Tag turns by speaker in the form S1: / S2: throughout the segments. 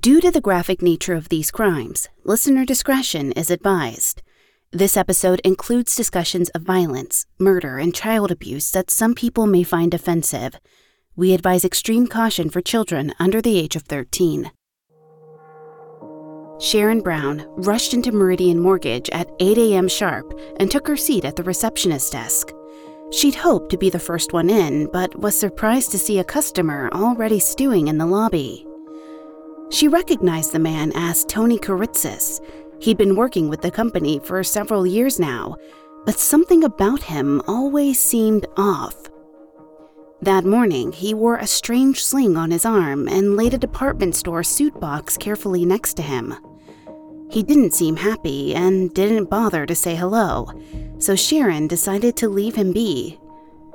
S1: Due to the graphic nature of these crimes, listener discretion is advised. This episode includes discussions of violence, murder, and child abuse that some people may find offensive. We advise extreme caution for children under the age of 13. Sharon Brown rushed into Meridian Mortgage at 8 a.m. sharp and took her seat at the receptionist desk. She'd hoped to be the first one in, but was surprised to see a customer already stewing in the lobby. She recognized the man as Tony Kiritsis. He'd been working with the company for several years now, but something about him always seemed off. That morning, he wore a strange sling on his arm and laid a department store suit box carefully next to him. He didn't seem happy and didn't bother to say hello, so Sharon decided to leave him be.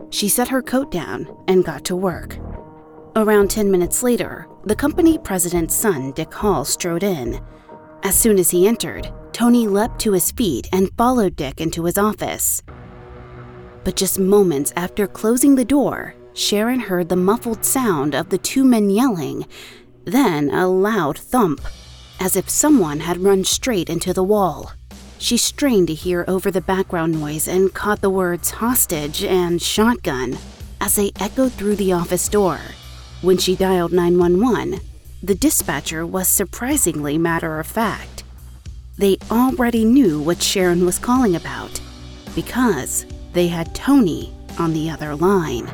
S1: She set her coat down and got to work. Around 10 minutes later, the company president's son, Dick Hall, strode in. As soon as he entered, Tony leapt to his feet and followed Dick into his office. But just moments after closing the door, Sharon heard the muffled sound of the two men yelling, then a loud thump, as if someone had run straight into the wall. She strained to hear over the background noise and caught the words hostage and shotgun as they echoed through the office door. When she dialed 911, the dispatcher was surprisingly matter of fact. They already knew what Sharon was calling about because they had Tony on the other line.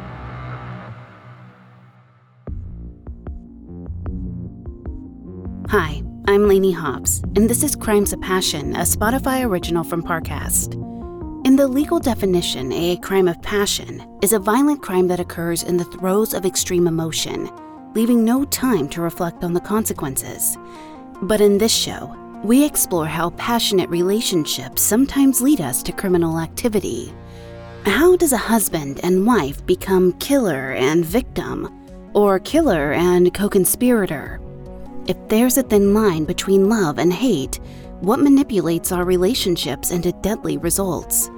S1: Hi, I'm Lainey Hobbs, and this is Crimes of Passion, a Spotify original from Parcast. In the legal definition, a crime of passion is a violent crime that occurs in the throes of extreme emotion, leaving no time to reflect on the consequences. But in this show, we explore how passionate relationships sometimes lead us to criminal activity. How does a husband and wife become killer and victim, or killer and co conspirator? If there's a thin line between love and hate, what manipulates our relationships into deadly results.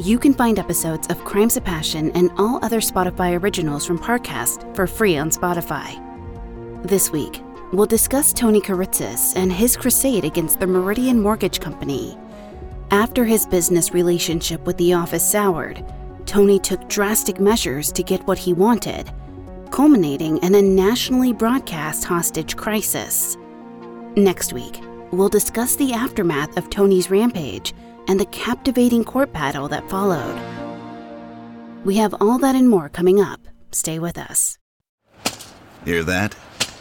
S1: You can find episodes of Crimes of Passion and all other Spotify originals from Parcast for free on Spotify. This week, we'll discuss Tony Kiritsis and his crusade against the Meridian Mortgage Company. After his business relationship with the office soured, Tony took drastic measures to get what he wanted, culminating in a nationally broadcast hostage crisis. Next week, we'll discuss the aftermath of Tony's rampage and the captivating court battle that followed. We have all that and more coming up. Stay with us.
S2: Hear that?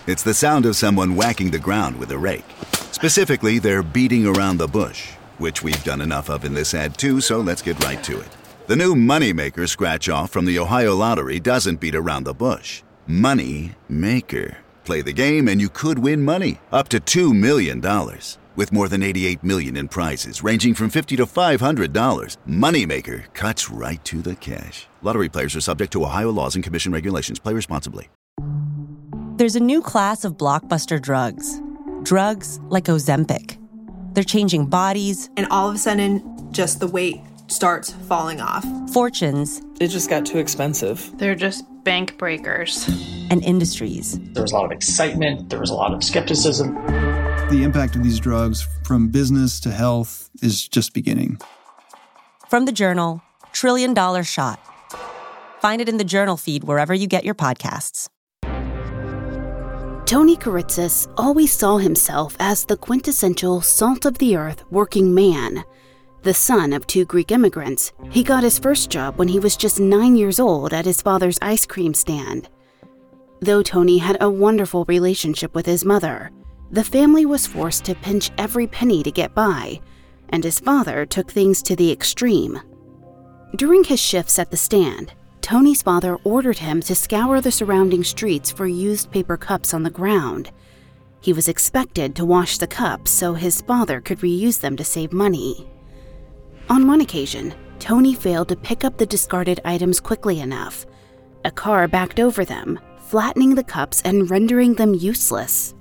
S2: It's the sound of someone whacking the ground with a rake. Specifically, they're beating around the bush, which we've done enough of in this ad too, so let's get right to it. The new Moneymaker scratch off from the Ohio Lottery doesn't beat around the bush. Money Maker. Play the game and you could win money, up to $2 million. With more than 88 million in prizes ranging from 50 to $500, Moneymaker cuts right to the cash. Lottery players are subject to Ohio laws and commission regulations. Play responsibly.
S3: There's a new class of blockbuster drugs. Drugs like Ozempic. They're changing bodies.
S4: And all of a sudden, just the weight starts falling off.
S3: Fortunes.
S5: It just got too expensive.
S6: They're just bank breakers.
S3: And industries.
S7: There was a lot of excitement, there was a lot of skepticism.
S8: The impact of these drugs from business to health is just beginning.
S3: From the journal, Trillion Dollar Shot. Find it in the journal feed wherever you get your podcasts.
S1: Tony Kiritsis always saw himself as the quintessential salt of the earth working man. The son of two Greek immigrants, he got his first job when he was just nine years old at his father's ice cream stand. Though Tony had a wonderful relationship with his mother, the family was forced to pinch every penny to get by, and his father took things to the extreme. During his shifts at the stand, Tony's father ordered him to scour the surrounding streets for used paper cups on the ground. He was expected to wash the cups so his father could reuse them to save money. On one occasion, Tony failed to pick up the discarded items quickly enough. A car backed over them, flattening the cups and rendering them useless.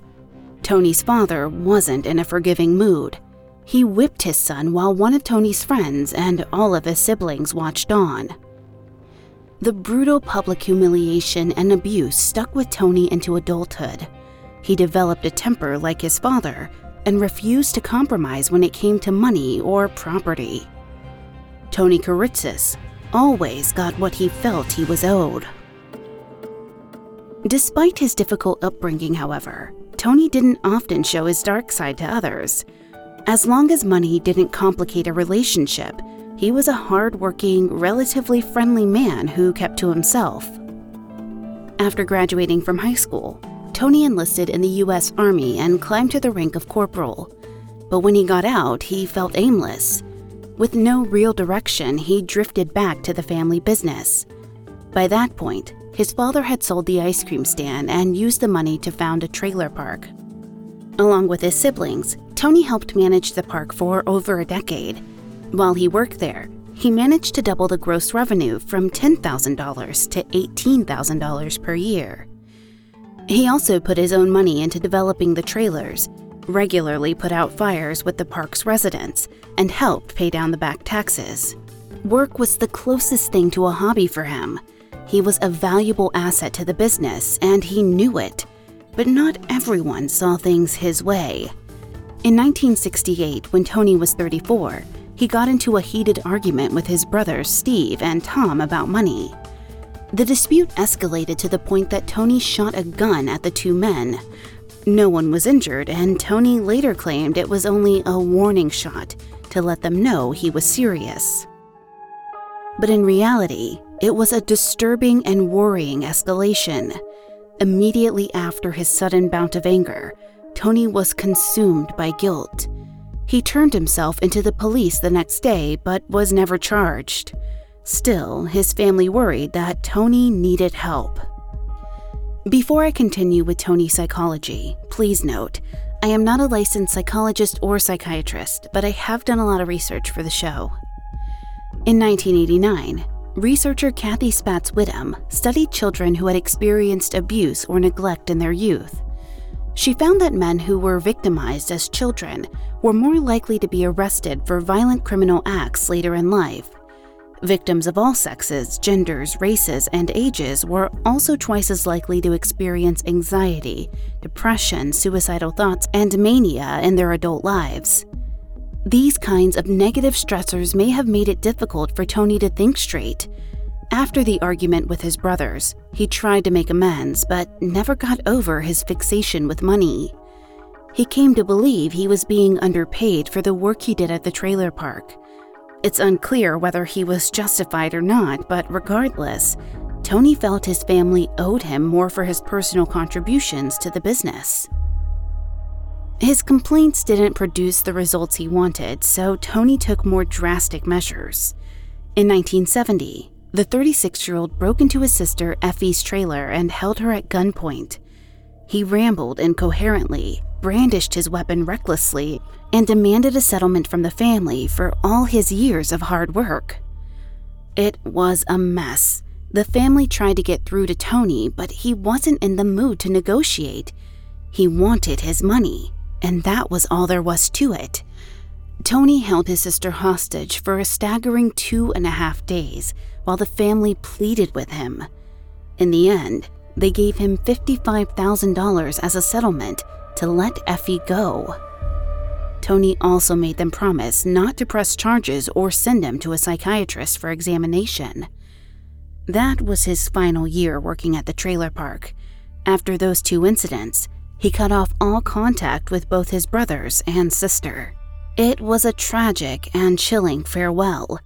S1: Tony's father wasn't in a forgiving mood. He whipped his son while one of Tony's friends and all of his siblings watched on. The brutal public humiliation and abuse stuck with Tony into adulthood. He developed a temper like his father and refused to compromise when it came to money or property. Tony Kiritsis always got what he felt he was owed. Despite his difficult upbringing, however, Tony didn't often show his dark side to others. As long as money didn't complicate a relationship, he was a hard-working, relatively friendly man who kept to himself. After graduating from high school, Tony enlisted in the U.S. Army and climbed to the rank of corporal. But when he got out, he felt aimless. With no real direction, he drifted back to the family business. By that point, his father had sold the ice cream stand and used the money to found a trailer park. Along with his siblings, Tony helped manage the park for over a decade. While he worked there, he managed to double the gross revenue from $10,000 to $18,000 per year. He also put his own money into developing the trailers, regularly put out fires with the park's residents, and helped pay down the back taxes. Work was the closest thing to a hobby for him. He was a valuable asset to the business, and he knew it. But not everyone saw things his way. In 1968, when Tony was 34, he got into a heated argument with his brothers Steve and Tom about money. The dispute escalated to the point that Tony shot a gun at the two men. No one was injured, and Tony later claimed it was only a warning shot to let them know he was serious. But in reality, it was a disturbing and worrying escalation. Immediately after his sudden bout of anger, Tony was consumed by guilt. He turned himself into the police the next day but was never charged. Still, his family worried that Tony needed help. Before I continue with Tony's psychology, please note I am not a licensed psychologist or psychiatrist, but I have done a lot of research for the show. In 1989, researcher Cathy Spatz Widom studied children who had experienced abuse or neglect in their youth. She found that men who were victimized as children were more likely to be arrested for violent criminal acts later in life Victims of all sexes, genders, races, and ages were also twice as likely to experience anxiety, depression, suicidal thoughts, and mania in their adult lives. These kinds of negative stressors may have made it difficult for Tony to think straight. After the argument with his brothers, he tried to make amends but never got over his fixation with money. He came to believe he was being underpaid for the work he did at the trailer park it's unclear whether he was justified or not, but regardless, Tony felt his family owed him more for his personal contributions to the business. His complaints didn't produce the results he wanted, so Tony took more drastic measures. In 1970, the 36 year old broke into his sister Effie's trailer and held her at gunpoint. He rambled incoherently, brandished his weapon recklessly, and demanded a settlement from the family for all his years of hard work. It was a mess. The family tried to get through to Tony, but he wasn't in the mood to negotiate. He wanted his money, and that was all there was to it. Tony held his sister hostage for a staggering two and a half days while the family pleaded with him. In the end, they gave him $55,000 as a settlement to let Effie go. Tony also made them promise not to press charges or send him to a psychiatrist for examination. That was his final year working at the trailer park. After those two incidents, he cut off all contact with both his brothers and sister. It was a tragic and chilling farewell.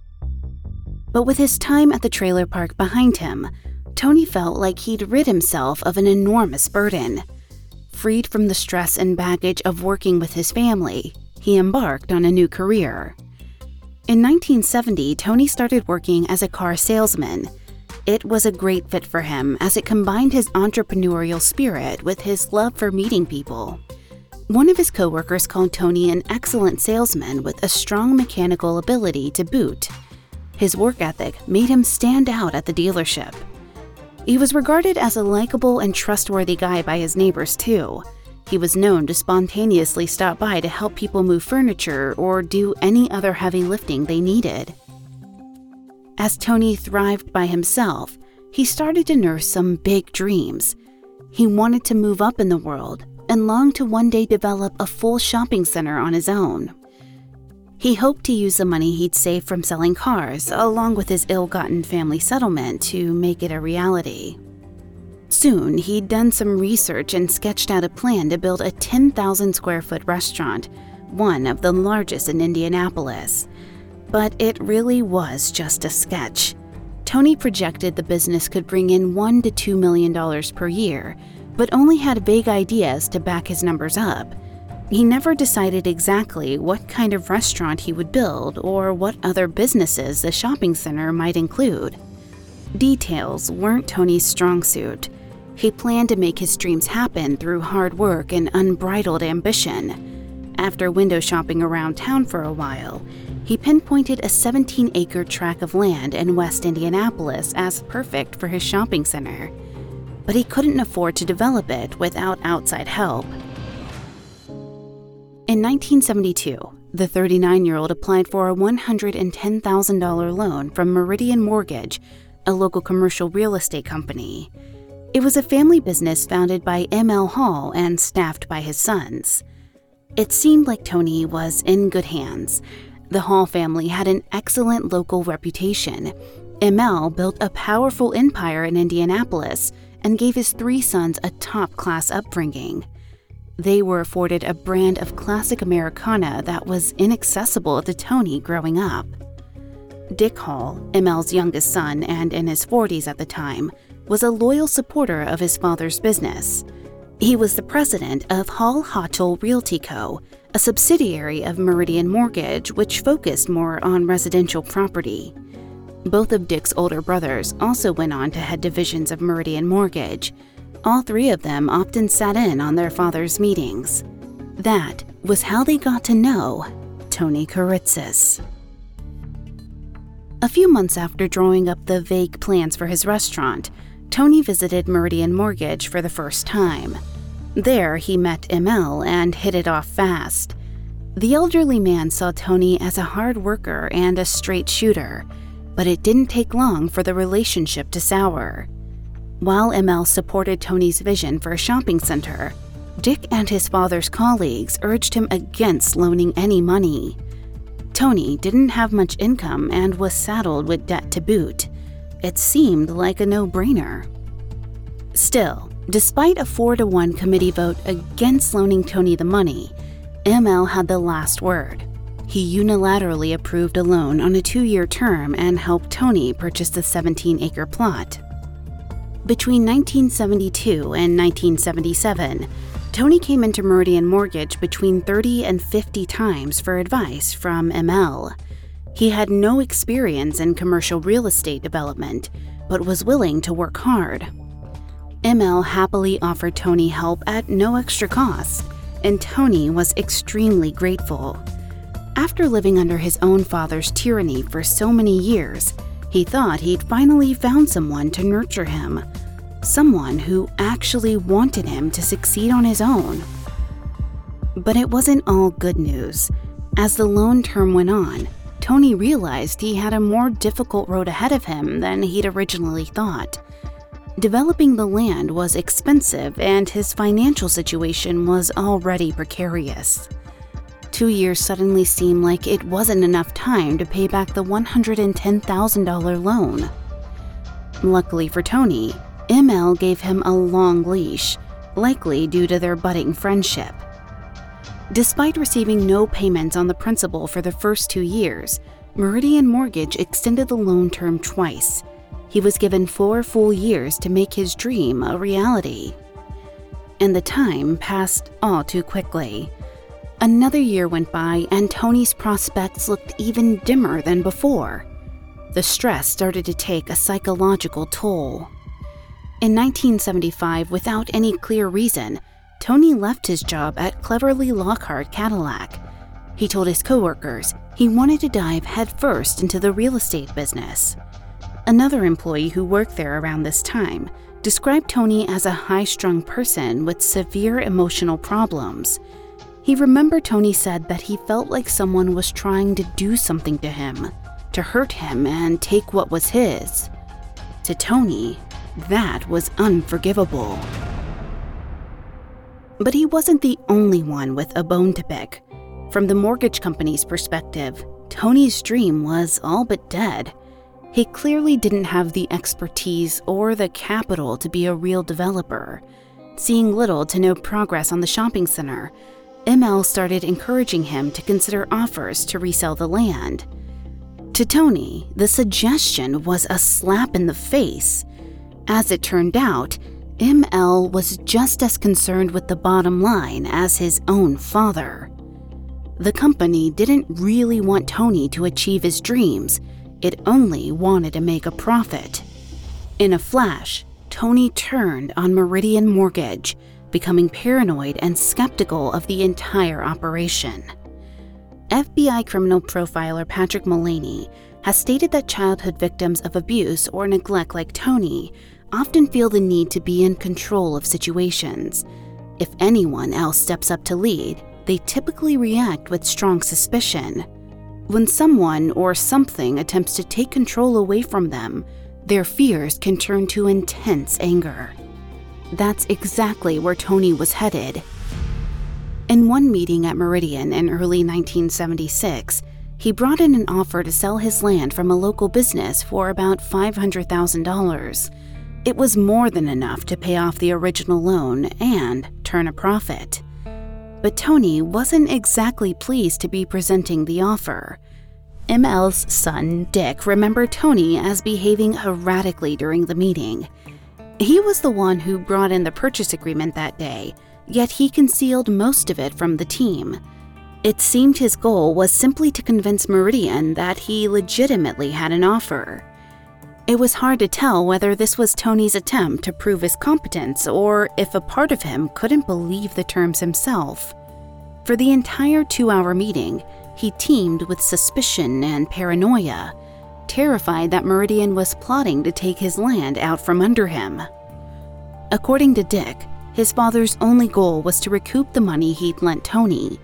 S1: But with his time at the trailer park behind him, Tony felt like he'd rid himself of an enormous burden. Freed from the stress and baggage of working with his family, he embarked on a new career. In 1970, Tony started working as a car salesman. It was a great fit for him as it combined his entrepreneurial spirit with his love for meeting people. One of his coworkers called Tony an excellent salesman with a strong mechanical ability to boot. His work ethic made him stand out at the dealership. He was regarded as a likable and trustworthy guy by his neighbors, too. He was known to spontaneously stop by to help people move furniture or do any other heavy lifting they needed. As Tony thrived by himself, he started to nurse some big dreams. He wanted to move up in the world, and longed to one day develop a full shopping center on his own. He hoped to use the money he'd saved from selling cars, along with his ill gotten family settlement, to make it a reality. Soon, he'd done some research and sketched out a plan to build a 10,000 square foot restaurant, one of the largest in Indianapolis. But it really was just a sketch. Tony projected the business could bring in one to two million dollars per year, but only had vague ideas to back his numbers up. He never decided exactly what kind of restaurant he would build or what other businesses the shopping center might include. Details weren't Tony's strong suit. He planned to make his dreams happen through hard work and unbridled ambition. After window shopping around town for a while, he pinpointed a 17 acre tract of land in West Indianapolis as perfect for his shopping center. But he couldn't afford to develop it without outside help. In 1972, the 39 year old applied for a $110,000 loan from Meridian Mortgage, a local commercial real estate company. It was a family business founded by M.L. Hall and staffed by his sons. It seemed like Tony was in good hands. The Hall family had an excellent local reputation. M.L. built a powerful empire in Indianapolis and gave his three sons a top class upbringing. They were afforded a brand of classic Americana that was inaccessible to Tony growing up. Dick Hall, ML's youngest son and in his 40s at the time, was a loyal supporter of his father's business. He was the president of Hall Hottel Realty Co., a subsidiary of Meridian Mortgage, which focused more on residential property. Both of Dick's older brothers also went on to head divisions of Meridian Mortgage. All three of them often sat in on their father's meetings. That was how they got to know Tony Kiritsis. A few months after drawing up the vague plans for his restaurant, Tony visited Meridian Mortgage for the first time. There, he met ML and hit it off fast. The elderly man saw Tony as a hard worker and a straight shooter, but it didn't take long for the relationship to sour. While ML supported Tony's vision for a shopping center, Dick and his father's colleagues urged him against loaning any money. Tony didn't have much income and was saddled with debt to boot. It seemed like a no brainer. Still, despite a 4 to 1 committee vote against loaning Tony the money, ML had the last word. He unilaterally approved a loan on a two year term and helped Tony purchase the 17 acre plot. Between 1972 and 1977, Tony came into Meridian Mortgage between 30 and 50 times for advice from ML. He had no experience in commercial real estate development, but was willing to work hard. ML happily offered Tony help at no extra cost, and Tony was extremely grateful. After living under his own father's tyranny for so many years, he thought he'd finally found someone to nurture him, someone who actually wanted him to succeed on his own. But it wasn't all good news. As the loan term went on, Tony realized he had a more difficult road ahead of him than he'd originally thought. Developing the land was expensive, and his financial situation was already precarious. Two years suddenly seemed like it wasn't enough time to pay back the $110,000 loan. Luckily for Tony, ML gave him a long leash, likely due to their budding friendship. Despite receiving no payments on the principal for the first two years, Meridian Mortgage extended the loan term twice. He was given four full years to make his dream a reality. And the time passed all too quickly. Another year went by, and Tony's prospects looked even dimmer than before. The stress started to take a psychological toll. In 1975, without any clear reason, Tony left his job at Cleverly Lockhart Cadillac. He told his coworkers he wanted to dive headfirst into the real estate business. Another employee who worked there around this time described Tony as a high strung person with severe emotional problems. He remembered Tony said that he felt like someone was trying to do something to him, to hurt him and take what was his. To Tony, that was unforgivable. But he wasn't the only one with a bone to pick. From the mortgage company's perspective, Tony's dream was all but dead. He clearly didn't have the expertise or the capital to be a real developer. Seeing little to no progress on the shopping center, ML started encouraging him to consider offers to resell the land. To Tony, the suggestion was a slap in the face. As it turned out, ML was just as concerned with the bottom line as his own father. The company didn't really want Tony to achieve his dreams, it only wanted to make a profit. In a flash, Tony turned on Meridian Mortgage, becoming paranoid and skeptical of the entire operation. FBI criminal profiler Patrick Mullaney has stated that childhood victims of abuse or neglect like Tony often feel the need to be in control of situations. If anyone else steps up to lead, they typically react with strong suspicion. When someone or something attempts to take control away from them, their fears can turn to intense anger. That's exactly where Tony was headed. In one meeting at Meridian in early 1976, he brought in an offer to sell his land from a local business for about $500,000. It was more than enough to pay off the original loan and turn a profit. But Tony wasn't exactly pleased to be presenting the offer. ML's son, Dick, remembered Tony as behaving erratically during the meeting. He was the one who brought in the purchase agreement that day, yet he concealed most of it from the team. It seemed his goal was simply to convince Meridian that he legitimately had an offer. It was hard to tell whether this was Tony's attempt to prove his competence or if a part of him couldn't believe the terms himself. For the entire two hour meeting, he teemed with suspicion and paranoia, terrified that Meridian was plotting to take his land out from under him. According to Dick, his father's only goal was to recoup the money he'd lent Tony.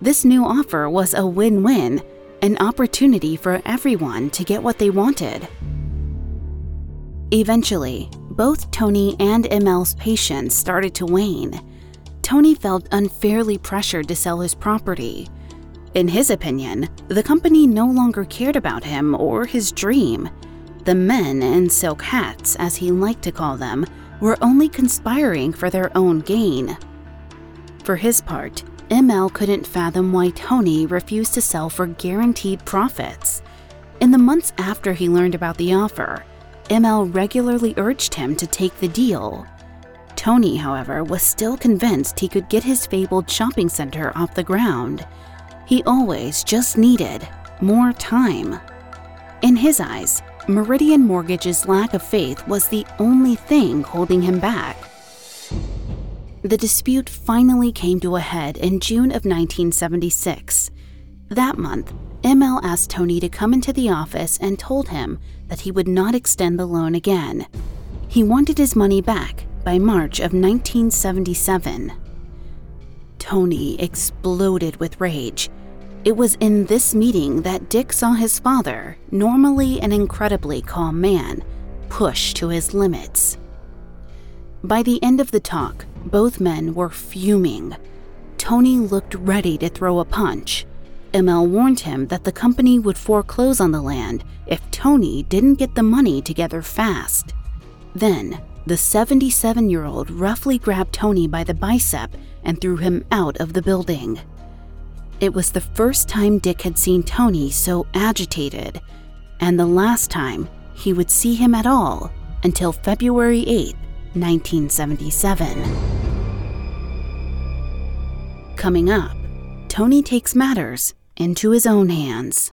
S1: This new offer was a win win, an opportunity for everyone to get what they wanted. Eventually, both Tony and ML's patience started to wane. Tony felt unfairly pressured to sell his property. In his opinion, the company no longer cared about him or his dream. The men in silk hats, as he liked to call them, were only conspiring for their own gain. For his part, ML couldn't fathom why Tony refused to sell for guaranteed profits. In the months after he learned about the offer, ML regularly urged him to take the deal. Tony, however, was still convinced he could get his fabled shopping center off the ground. He always just needed more time. In his eyes, Meridian Mortgage's lack of faith was the only thing holding him back. The dispute finally came to a head in June of 1976. That month, ML asked Tony to come into the office and told him that he would not extend the loan again. He wanted his money back by March of 1977. Tony exploded with rage. It was in this meeting that Dick saw his father, normally an incredibly calm man, push to his limits. By the end of the talk, both men were fuming. Tony looked ready to throw a punch. ML warned him that the company would foreclose on the land if Tony didn't get the money together fast. Then, the 77 year old roughly grabbed Tony by the bicep and threw him out of the building. It was the first time Dick had seen Tony so agitated, and the last time he would see him at all until February 8, 1977. Coming up, Tony takes matters into his own hands.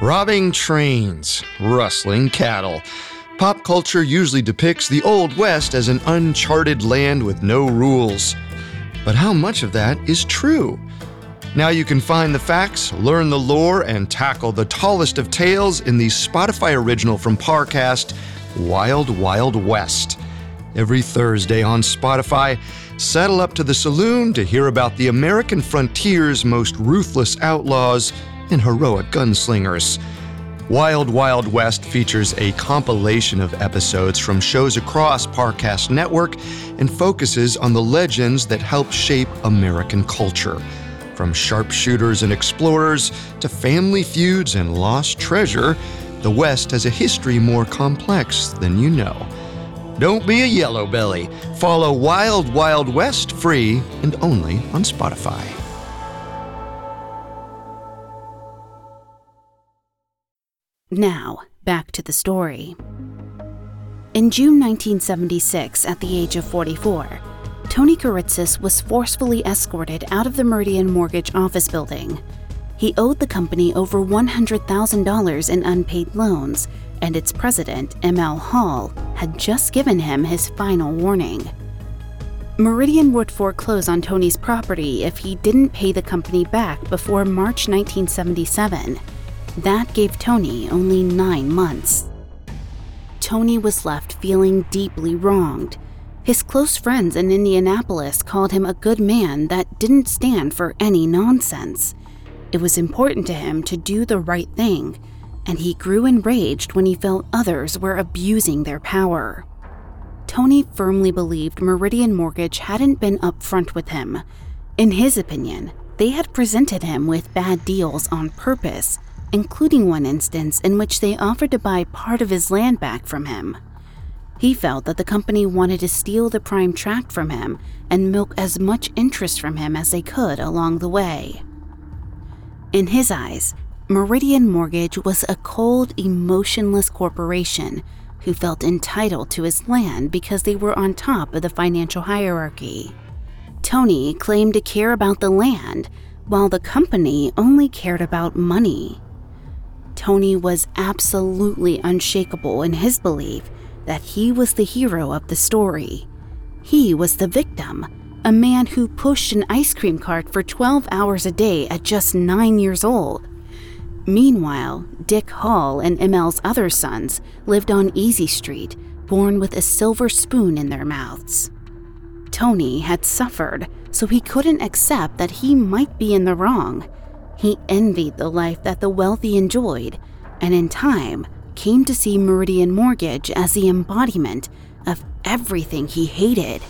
S9: Robbing trains, rustling cattle. Pop culture usually depicts the Old West as an uncharted land with no rules. But how much of that is true? Now you can find the facts, learn the lore, and tackle the tallest of tales in the Spotify original from Parcast, Wild Wild West. Every Thursday on Spotify, Saddle up to the saloon to hear about the American frontier's most ruthless outlaws and heroic gunslingers. Wild Wild West features a compilation of episodes from shows across Parcast Network and focuses on the legends that help shape American culture. From sharpshooters and explorers to family feuds and lost treasure, the West has a history more complex than you know. Don't be a yellow belly. Follow Wild Wild West free and only on Spotify.
S1: Now, back to the story. In June 1976, at the age of 44, Tony Kiritsis was forcefully escorted out of the Meridian Mortgage office building. He owed the company over $100,000 in unpaid loans, and its president, M.L. Hall, had just given him his final warning. Meridian would foreclose on Tony's property if he didn't pay the company back before March 1977. That gave Tony only nine months. Tony was left feeling deeply wronged. His close friends in Indianapolis called him a good man that didn't stand for any nonsense. It was important to him to do the right thing, and he grew enraged when he felt others were abusing their power. Tony firmly believed Meridian Mortgage hadn't been upfront with him. In his opinion, they had presented him with bad deals on purpose, including one instance in which they offered to buy part of his land back from him. He felt that the company wanted to steal the prime tract from him and milk as much interest from him as they could along the way. In his eyes, Meridian Mortgage was a cold, emotionless corporation who felt entitled to his land because they were on top of the financial hierarchy. Tony claimed to care about the land, while the company only cared about money. Tony was absolutely unshakable in his belief that he was the hero of the story. He was the victim, a man who pushed an ice cream cart for 12 hours a day at just nine years old. Meanwhile, Dick Hall and ML's other sons lived on Easy Street, born with a silver spoon in their mouths. Tony had suffered, so he couldn't accept that he might be in the wrong. He envied the life that the wealthy enjoyed, and in time came to see Meridian Mortgage as the embodiment of everything he hated.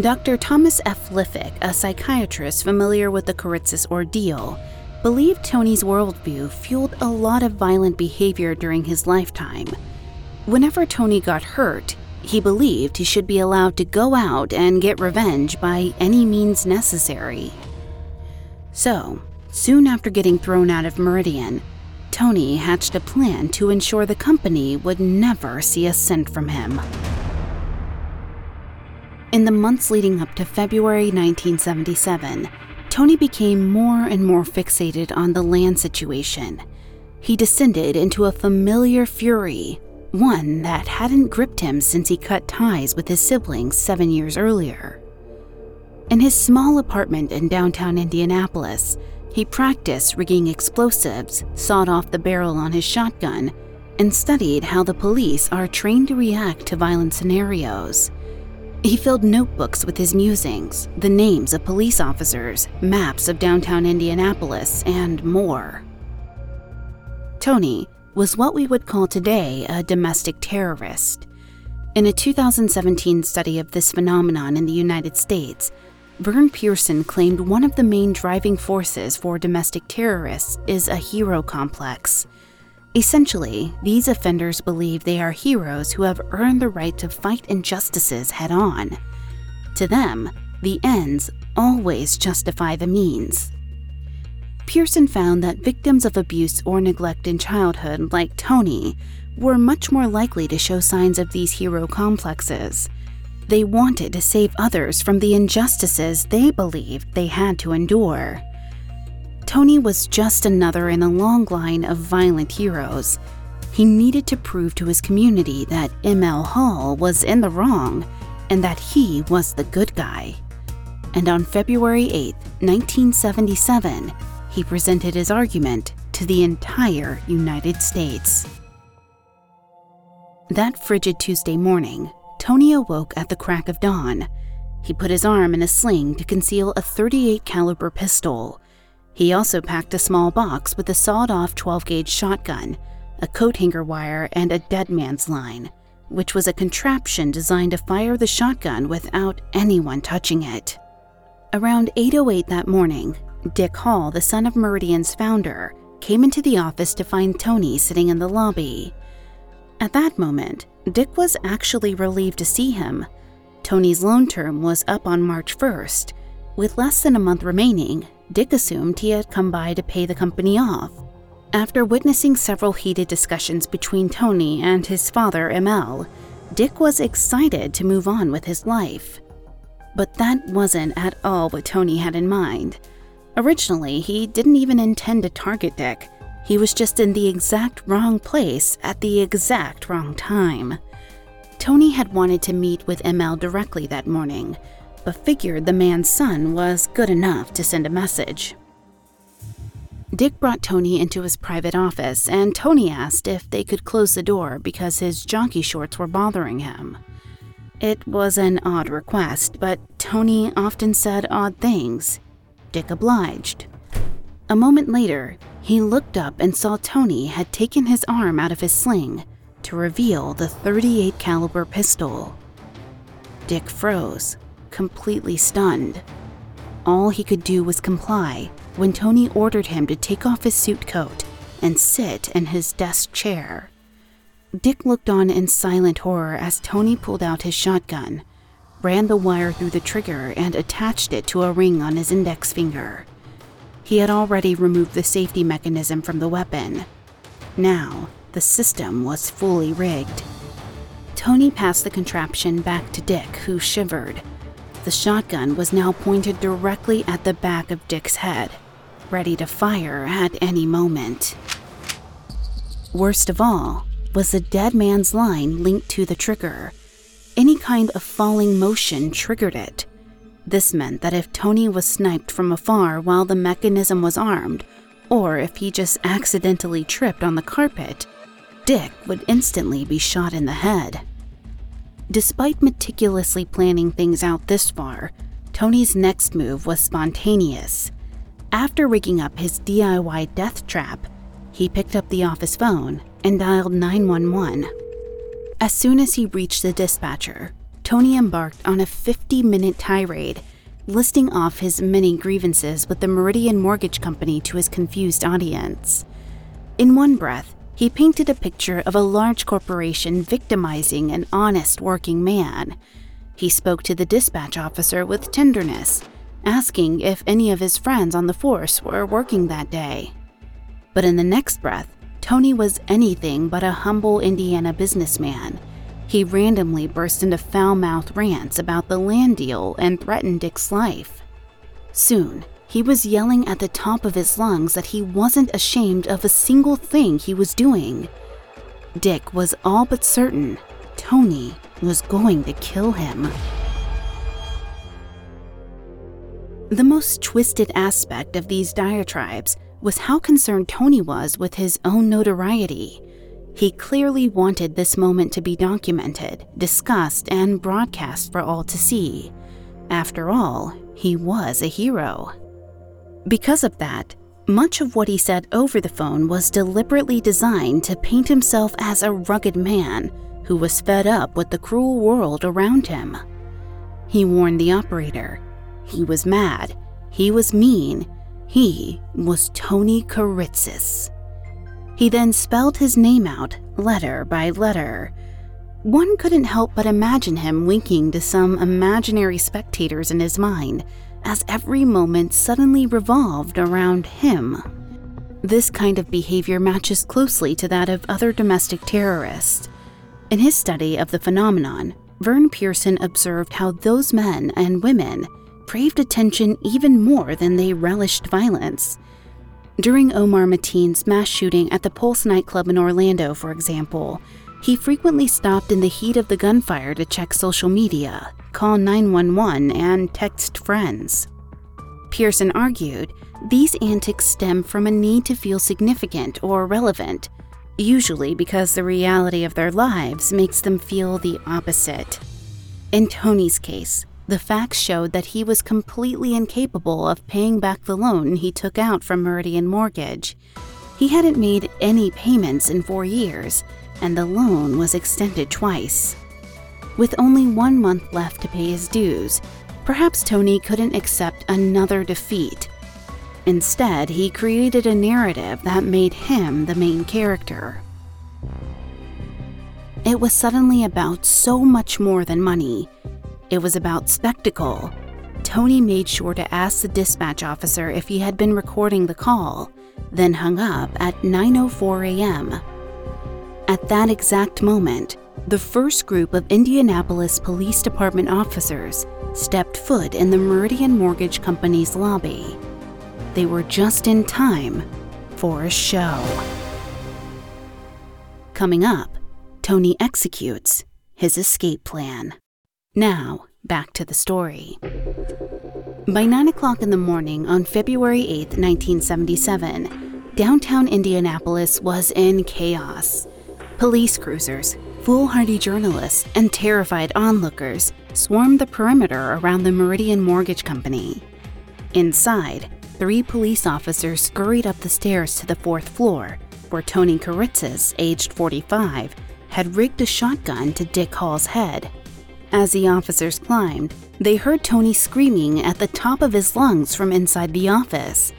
S1: Dr. Thomas F. Liffick, a psychiatrist familiar with the Kiritsis ordeal, believed Tony's worldview fueled a lot of violent behavior during his lifetime. Whenever Tony got hurt, he believed he should be allowed to go out and get revenge by any means necessary. So, soon after getting thrown out of Meridian, Tony hatched a plan to ensure the company would never see a cent from him. In the months leading up to February 1977, Tony became more and more fixated on the land situation. He descended into a familiar fury, one that hadn't gripped him since he cut ties with his siblings seven years earlier. In his small apartment in downtown Indianapolis, he practiced rigging explosives, sawed off the barrel on his shotgun, and studied how the police are trained to react to violent scenarios. He filled notebooks with his musings, the names of police officers, maps of downtown Indianapolis, and more. Tony was what we would call today a domestic terrorist. In a 2017 study of this phenomenon in the United States, Vern Pearson claimed one of the main driving forces for domestic terrorists is a hero complex. Essentially, these offenders believe they are heroes who have earned the right to fight injustices head on. To them, the ends always justify the means. Pearson found that victims of abuse or neglect in childhood, like Tony, were much more likely to show signs of these hero complexes. They wanted to save others from the injustices they believed they had to endure. Tony was just another in a long line of violent heroes. He needed to prove to his community that M.L. Hall was in the wrong and that he was the good guy. And on February 8, 1977, he presented his argument to the entire United States. That frigid Tuesday morning, Tony awoke at the crack of dawn. He put his arm in a sling to conceal a 38 caliber pistol. He also packed a small box with a sawed off 12 gauge shotgun, a coat hanger wire, and a dead man's line, which was a contraption designed to fire the shotgun without anyone touching it. Around 8:08 that morning, Dick Hall, the son of Meridian's founder, came into the office to find Tony sitting in the lobby. At that moment, Dick was actually relieved to see him. Tony's loan term was up on March 1st. With less than a month remaining, Dick assumed he had come by to pay the company off. After witnessing several heated discussions between Tony and his father, ML, Dick was excited to move on with his life. But that wasn't at all what Tony had in mind. Originally, he didn't even intend to target Dick. He was just in the exact wrong place at the exact wrong time. Tony had wanted to meet with ML directly that morning, but figured the man's son was good enough to send a message. Dick brought Tony into his private office, and Tony asked if they could close the door because his jockey shorts were bothering him. It was an odd request, but Tony often said odd things. Dick obliged. A moment later, he looked up and saw Tony had taken his arm out of his sling to reveal the 38 caliber pistol. Dick froze, completely stunned. All he could do was comply when Tony ordered him to take off his suit coat and sit in his desk chair. Dick looked on in silent horror as Tony pulled out his shotgun, ran the wire through the trigger, and attached it to a ring on his index finger. He had already removed the safety mechanism from the weapon. Now, the system was fully rigged. Tony passed the contraption back to Dick, who shivered. The shotgun was now pointed directly at the back of Dick's head, ready to fire at any moment. Worst of all was the dead man's line linked to the trigger. Any kind of falling motion triggered it. This meant that if Tony was sniped from afar while the mechanism was armed, or if he just accidentally tripped on the carpet, Dick would instantly be shot in the head. Despite meticulously planning things out this far, Tony's next move was spontaneous. After rigging up his DIY death trap, he picked up the office phone and dialed 911. As soon as he reached the dispatcher, Tony embarked on a 50 minute tirade, listing off his many grievances with the Meridian Mortgage Company to his confused audience. In one breath, he painted a picture of a large corporation victimizing an honest working man. He spoke to the dispatch officer with tenderness, asking if any of his friends on the force were working that day. But in the next breath, Tony was anything but a humble Indiana businessman. He randomly burst into foul mouthed rants about the land deal and threatened Dick's life. Soon, he was yelling at the top of his lungs that he wasn't ashamed of a single thing he was doing. Dick was all but certain Tony was going to kill him. The most twisted aspect of these diatribes was how concerned Tony was with his own notoriety. He clearly wanted this moment to be documented, discussed, and broadcast for all to see. After all, he was a hero. Because of that, much of what he said over the phone was deliberately designed to paint himself as a rugged man who was fed up with the cruel world around him. He warned the operator. He was mad. He was mean. He was Tony Kiritsis. He then spelled his name out, letter by letter. One couldn't help but imagine him winking to some imaginary spectators in his mind as every moment suddenly revolved around him. This kind of behavior matches closely to that of other domestic terrorists. In his study of the phenomenon, Vern Pearson observed how those men and women craved attention even more than they relished violence. During Omar Mateen's mass shooting at the Pulse nightclub in Orlando, for example, he frequently stopped in the heat of the gunfire to check social media, call 911, and text friends. Pearson argued these antics stem from a need to feel significant or relevant, usually because the reality of their lives makes them feel the opposite. In Tony's case, The facts showed that he was completely incapable of paying back the loan he took out from Meridian Mortgage. He hadn't made any payments in four years, and the loan was extended twice. With only one month left to pay his dues, perhaps Tony couldn't accept another defeat. Instead, he created a narrative that made him the main character. It was suddenly about so much more than money. It was about spectacle. Tony made sure to ask the dispatch officer if he had been recording the call, then hung up at 9:04 a.m. At that exact moment, the first group of Indianapolis Police Department officers stepped foot in the Meridian Mortgage Company's lobby. They were just in time for a show. Coming up, Tony executes his escape plan. Now, back to the story. By 9 o'clock in the morning on February 8, 1977, downtown Indianapolis was in chaos. Police cruisers, foolhardy journalists, and terrified onlookers swarmed the perimeter around the Meridian Mortgage Company. Inside, three police officers scurried up the stairs to the fourth floor, where Tony Kiritsis, aged 45, had rigged a shotgun to Dick Hall's head. As the officers climbed, they heard Tony screaming at the top of his lungs from inside the office.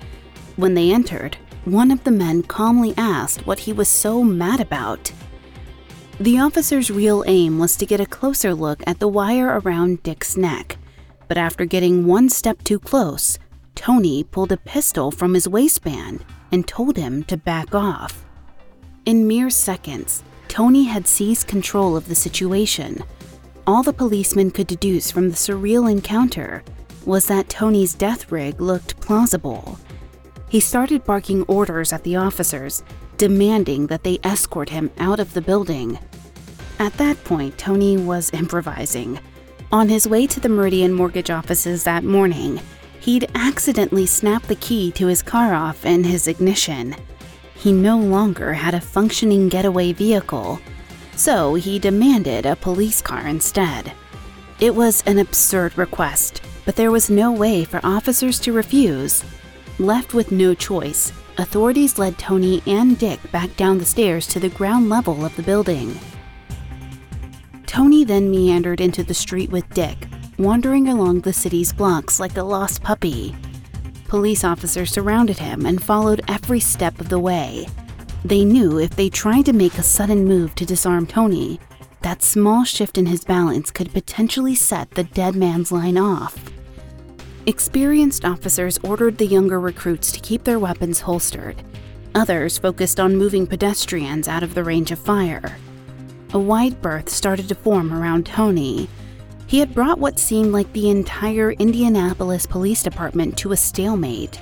S1: When they entered, one of the men calmly asked what he was so mad about. The officer's real aim was to get a closer look at the wire around Dick's neck, but after getting one step too close, Tony pulled a pistol from his waistband and told him to back off. In mere seconds, Tony had seized control of the situation. All the policemen could deduce from the surreal encounter was that Tony's death rig looked plausible. He started barking orders at the officers, demanding that they escort him out of the building. At that point, Tony was improvising. On his way to the Meridian mortgage offices that morning, he'd accidentally snapped the key to his car off in his ignition. He no longer had a functioning getaway vehicle, so he demanded a police car instead. It was an absurd request, but there was no way for officers to refuse. Left with no choice, authorities led Tony and Dick back down the stairs to the ground level of the building. Tony then meandered into the street with Dick, wandering along the city's blocks like a lost puppy. Police officers surrounded him and followed every step of the way. They knew if they tried to make a sudden move to disarm Tony, that small shift in his balance could potentially set the dead man's line off. Experienced officers ordered the younger recruits to keep their weapons holstered. Others focused on moving pedestrians out of the range of fire. A wide berth started to form around Tony, he had brought what seemed like the entire Indianapolis Police Department to a stalemate.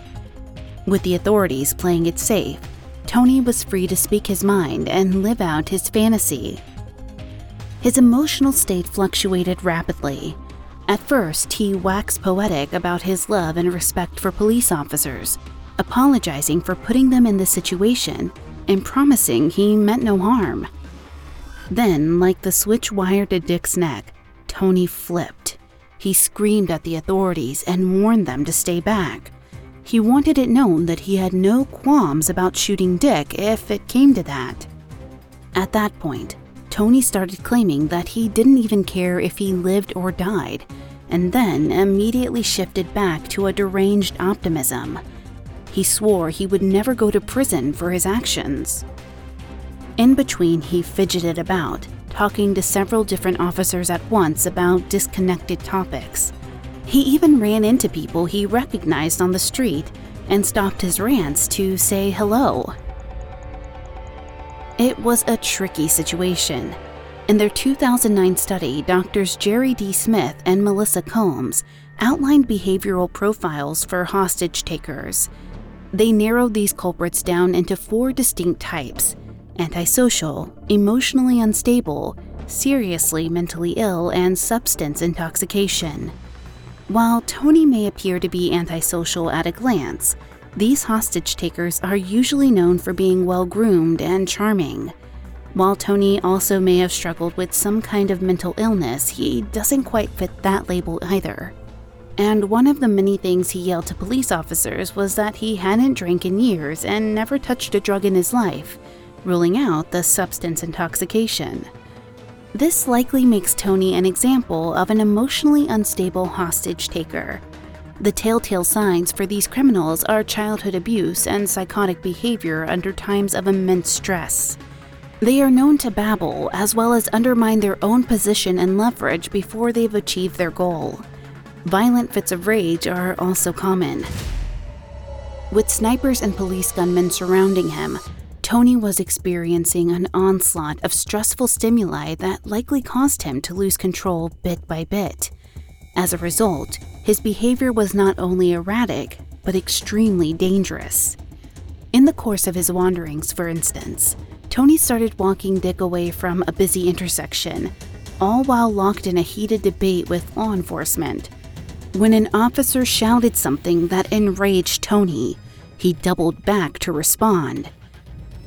S1: With the authorities playing it safe, Tony was free to speak his mind and live out his fantasy. His emotional state fluctuated rapidly. At first, he waxed poetic about his love and respect for police officers, apologizing for putting them in this situation and promising he meant no harm. Then, like the switch wired to Dick's neck, Tony flipped. He screamed at the authorities and warned them to stay back. He wanted it known that he had no qualms about shooting Dick if it came to that. At that point, Tony started claiming that he didn't even care if he lived or died, and then immediately shifted back to a deranged optimism. He swore he would never go to prison for his actions. In between, he fidgeted about, talking to several different officers at once about disconnected topics. He even ran into people he recognized on the street and stopped his rants to say hello. It was a tricky situation. In their 2009 study, doctors Jerry D. Smith and Melissa Combs outlined behavioral profiles for hostage takers. They narrowed these culprits down into four distinct types antisocial, emotionally unstable, seriously mentally ill, and substance intoxication. While Tony may appear to be antisocial at a glance, these hostage takers are usually known for being well groomed and charming. While Tony also may have struggled with some kind of mental illness, he doesn't quite fit that label either. And one of the many things he yelled to police officers was that he hadn't drank in years and never touched a drug in his life, ruling out the substance intoxication. This likely makes Tony an example of an emotionally unstable hostage taker. The telltale signs for these criminals are childhood abuse and psychotic behavior under times of immense stress. They are known to babble as well as undermine their own position and leverage before they've achieved their goal. Violent fits of rage are also common. With snipers and police gunmen surrounding him, Tony was experiencing an onslaught of stressful stimuli that likely caused him to lose control bit by bit. As a result, his behavior was not only erratic, but extremely dangerous. In the course of his wanderings, for instance, Tony started walking Dick away from a busy intersection, all while locked in a heated debate with law enforcement. When an officer shouted something that enraged Tony, he doubled back to respond.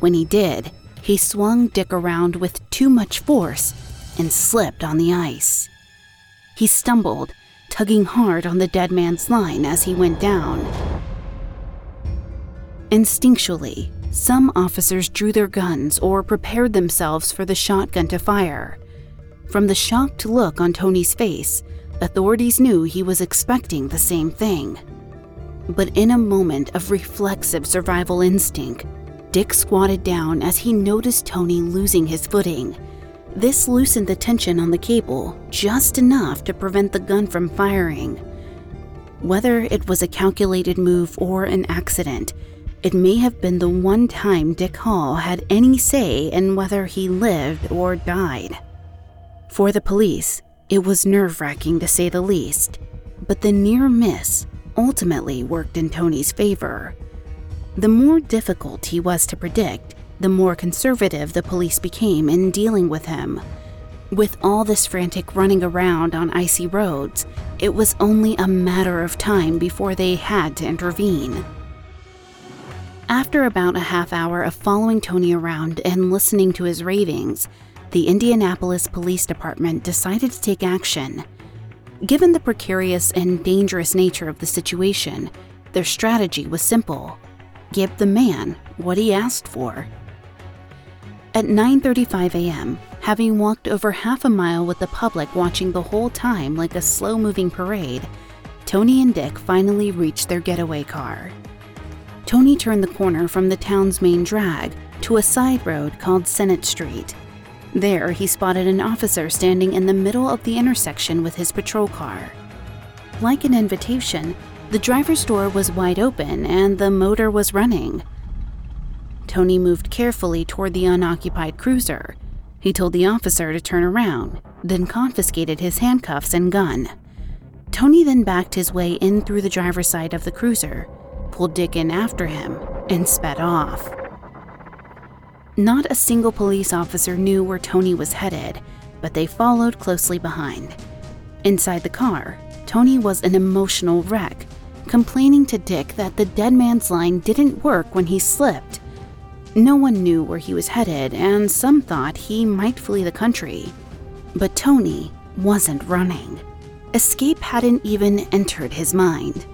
S1: When he did, he swung Dick around with too much force and slipped on the ice. He stumbled, tugging hard on the dead man's line as he went down. Instinctually, some officers drew their guns or prepared themselves for the shotgun to fire. From the shocked look on Tony's face, authorities knew he was expecting the same thing. But in a moment of reflexive survival instinct, Dick squatted down as he noticed Tony losing his footing. This loosened the tension on the cable just enough to prevent the gun from firing. Whether it was a calculated move or an accident, it may have been the one time Dick Hall had any say in whether he lived or died. For the police, it was nerve wracking to say the least, but the near miss ultimately worked in Tony's favor. The more difficult he was to predict, the more conservative the police became in dealing with him. With all this frantic running around on icy roads, it was only a matter of time before they had to intervene. After about a half hour of following Tony around and listening to his ravings, the Indianapolis Police Department decided to take action. Given the precarious and dangerous nature of the situation, their strategy was simple give the man what he asked for. At 9:35 a.m., having walked over half a mile with the public watching the whole time like a slow-moving parade, Tony and Dick finally reached their getaway car. Tony turned the corner from the town's main drag to a side road called Senate Street. There, he spotted an officer standing in the middle of the intersection with his patrol car. Like an invitation, the driver's door was wide open and the motor was running. Tony moved carefully toward the unoccupied cruiser. He told the officer to turn around, then confiscated his handcuffs and gun. Tony then backed his way in through the driver's side of the cruiser, pulled Dick in after him, and sped off. Not a single police officer knew where Tony was headed, but they followed closely behind. Inside the car, Tony was an emotional wreck complaining to Dick that the dead man's line didn't work when he slipped. No one knew where he was headed, and some thought he might flee the country. But Tony wasn't running. Escape hadn't even entered his mind.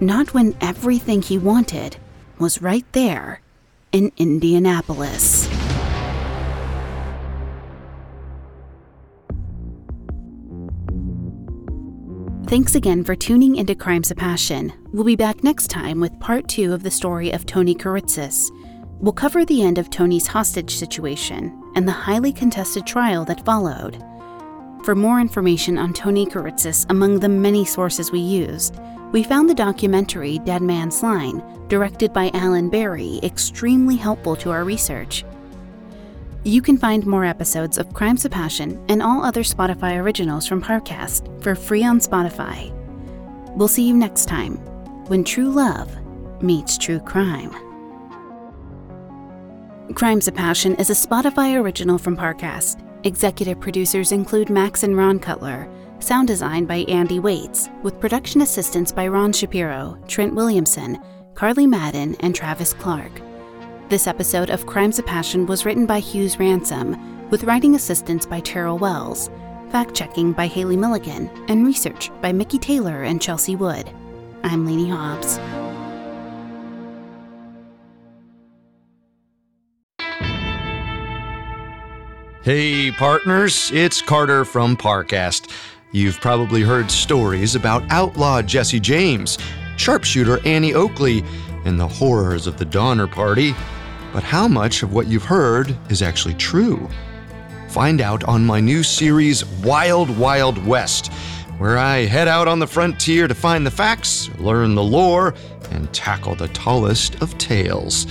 S1: Not when everything he wanted was right there in Indianapolis. Thanks again for tuning into Crimes of Passion. We'll be back next time with part two of the story of Tony Kiritsis. We'll cover the end of Tony's hostage situation and the highly contested trial that followed. For more information on Tony Kiritsis among the many sources we used, we found the documentary Dead Man's Line, directed by Alan Berry, extremely helpful to our research. You can find more episodes of Crimes of Passion and all other Spotify originals from Parcast for free on Spotify. We'll see you next time when true love meets true crime. Crimes of Passion is a Spotify original from Parcast. Executive producers include Max and Ron Cutler, sound design by Andy Waits, with production assistance by Ron Shapiro, Trent Williamson, Carly Madden, and Travis Clark. This episode of Crimes of Passion was written by Hughes Ransom, with writing assistance by Terrell Wells, fact checking by Haley Milligan, and research by Mickey Taylor and Chelsea Wood. I'm Lainey Hobbs.
S9: Hey, partners, it's Carter from Parcast. You've probably heard stories about outlaw Jesse James, sharpshooter Annie Oakley, and the horrors of the Donner Party. But how much of what you've heard is actually true? Find out on my new series, Wild Wild West, where I head out on the frontier to find the facts, learn the lore, and tackle the tallest of tales.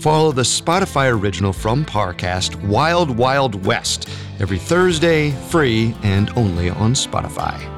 S9: Follow the Spotify original from Parcast, Wild Wild West, every Thursday, free and only on Spotify.